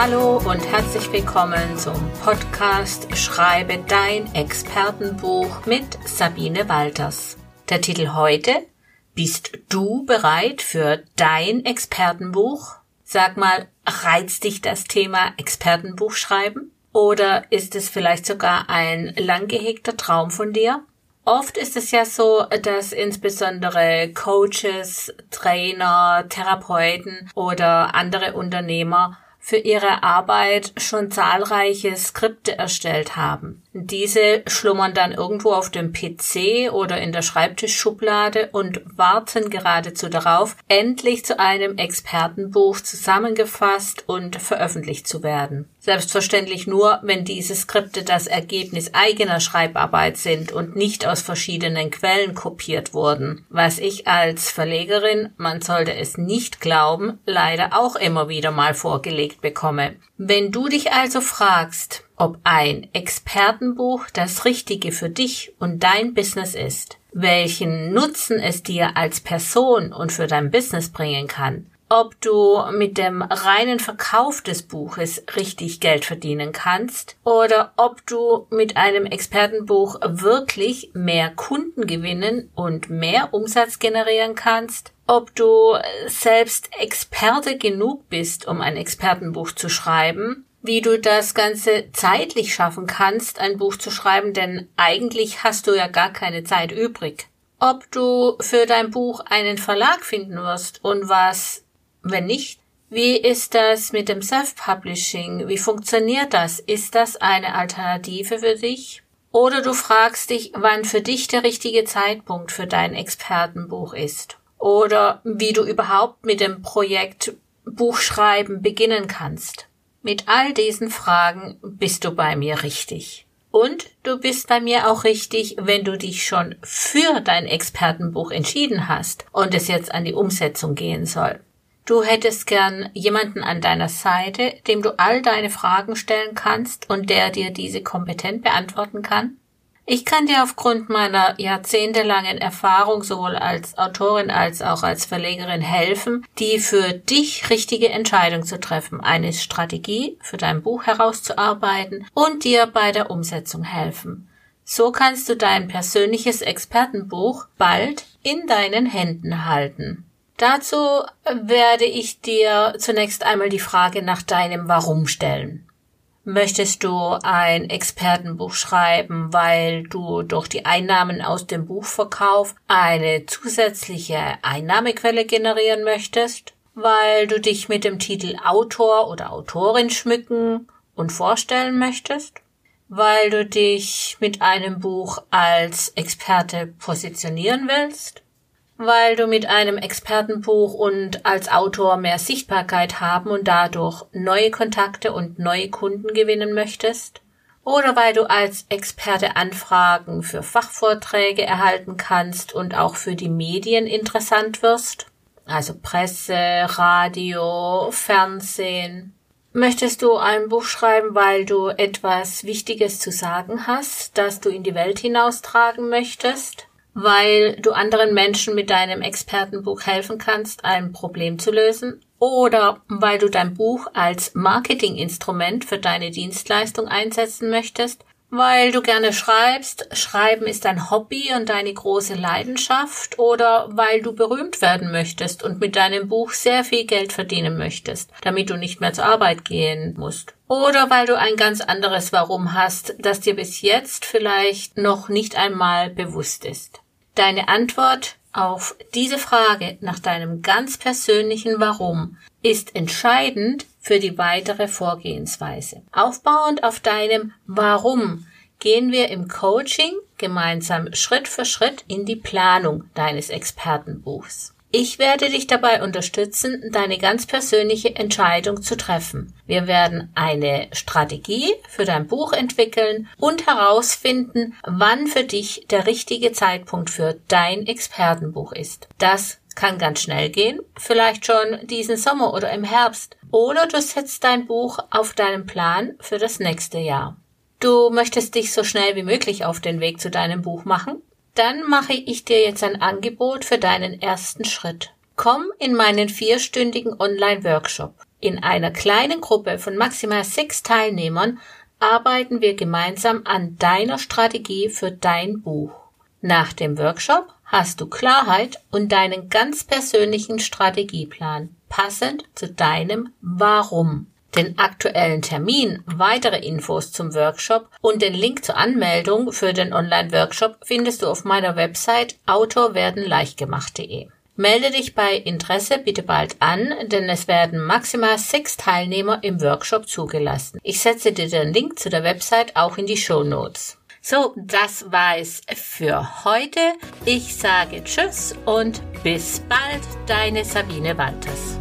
Hallo und herzlich willkommen zum Podcast Schreibe dein Expertenbuch mit Sabine Walters. Der Titel heute Bist du bereit für dein Expertenbuch? Sag mal, reizt dich das Thema Expertenbuch schreiben? Oder ist es vielleicht sogar ein lang gehegter Traum von dir? Oft ist es ja so, dass insbesondere Coaches, Trainer, Therapeuten oder andere Unternehmer für ihre Arbeit schon zahlreiche Skripte erstellt haben. Diese schlummern dann irgendwo auf dem PC oder in der Schreibtischschublade und warten geradezu darauf, endlich zu einem Expertenbuch zusammengefasst und veröffentlicht zu werden. Selbstverständlich nur, wenn diese Skripte das Ergebnis eigener Schreibarbeit sind und nicht aus verschiedenen Quellen kopiert wurden, was ich als Verlegerin, man sollte es nicht glauben, leider auch immer wieder mal vorgelegt bekomme. Wenn du dich also fragst, ob ein Expertenbuch das Richtige für dich und dein Business ist, welchen Nutzen es dir als Person und für dein Business bringen kann, ob du mit dem reinen Verkauf des Buches richtig Geld verdienen kannst oder ob du mit einem Expertenbuch wirklich mehr Kunden gewinnen und mehr Umsatz generieren kannst, ob du selbst Experte genug bist, um ein Expertenbuch zu schreiben wie du das Ganze zeitlich schaffen kannst, ein Buch zu schreiben, denn eigentlich hast du ja gar keine Zeit übrig. Ob du für dein Buch einen Verlag finden wirst und was, wenn nicht, wie ist das mit dem Self-Publishing? Wie funktioniert das? Ist das eine Alternative für dich? Oder du fragst dich, wann für dich der richtige Zeitpunkt für dein Expertenbuch ist. Oder wie du überhaupt mit dem Projekt Buchschreiben beginnen kannst. Mit all diesen Fragen bist du bei mir richtig. Und du bist bei mir auch richtig, wenn du dich schon für dein Expertenbuch entschieden hast und es jetzt an die Umsetzung gehen soll. Du hättest gern jemanden an deiner Seite, dem du all deine Fragen stellen kannst und der dir diese kompetent beantworten kann? Ich kann dir aufgrund meiner jahrzehntelangen Erfahrung sowohl als Autorin als auch als Verlegerin helfen, die für dich richtige Entscheidung zu treffen, eine Strategie für dein Buch herauszuarbeiten und dir bei der Umsetzung helfen. So kannst du dein persönliches Expertenbuch bald in deinen Händen halten. Dazu werde ich dir zunächst einmal die Frage nach deinem Warum stellen. Möchtest du ein Expertenbuch schreiben, weil du durch die Einnahmen aus dem Buchverkauf eine zusätzliche Einnahmequelle generieren möchtest? Weil du dich mit dem Titel Autor oder Autorin schmücken und vorstellen möchtest? Weil du dich mit einem Buch als Experte positionieren willst? Weil du mit einem Expertenbuch und als Autor mehr Sichtbarkeit haben und dadurch neue Kontakte und neue Kunden gewinnen möchtest? Oder weil du als Experte Anfragen für Fachvorträge erhalten kannst und auch für die Medien interessant wirst? Also Presse, Radio, Fernsehen. Möchtest du ein Buch schreiben, weil du etwas Wichtiges zu sagen hast, das du in die Welt hinaustragen möchtest? Weil du anderen Menschen mit deinem Expertenbuch helfen kannst, ein Problem zu lösen oder weil du dein Buch als Marketinginstrument für deine Dienstleistung einsetzen möchtest weil du gerne schreibst, Schreiben ist dein Hobby und deine große Leidenschaft oder weil du berühmt werden möchtest und mit deinem Buch sehr viel Geld verdienen möchtest, damit du nicht mehr zur Arbeit gehen musst. Oder weil du ein ganz anderes Warum hast, das dir bis jetzt vielleicht noch nicht einmal bewusst ist. Deine Antwort auf diese Frage nach deinem ganz persönlichen Warum ist entscheidend für die weitere Vorgehensweise. Aufbauend auf deinem Warum gehen wir im Coaching gemeinsam Schritt für Schritt in die Planung deines Expertenbuchs. Ich werde dich dabei unterstützen, deine ganz persönliche Entscheidung zu treffen. Wir werden eine Strategie für dein Buch entwickeln und herausfinden, wann für dich der richtige Zeitpunkt für dein Expertenbuch ist. Das kann ganz schnell gehen, vielleicht schon diesen Sommer oder im Herbst. Oder du setzt dein Buch auf deinen Plan für das nächste Jahr. Du möchtest dich so schnell wie möglich auf den Weg zu deinem Buch machen? Dann mache ich dir jetzt ein Angebot für deinen ersten Schritt. Komm in meinen vierstündigen Online-Workshop. In einer kleinen Gruppe von maximal sechs Teilnehmern arbeiten wir gemeinsam an deiner Strategie für dein Buch. Nach dem Workshop hast du Klarheit und deinen ganz persönlichen Strategieplan, passend zu deinem Warum. Den aktuellen Termin, weitere Infos zum Workshop und den Link zur Anmeldung für den Online-Workshop findest du auf meiner Website autorwerdenleichtgemacht.de. Melde dich bei Interesse bitte bald an, denn es werden maximal sechs Teilnehmer im Workshop zugelassen. Ich setze dir den Link zu der Website auch in die Show Notes. So, das war es für heute. Ich sage Tschüss und bis bald, deine Sabine Walters.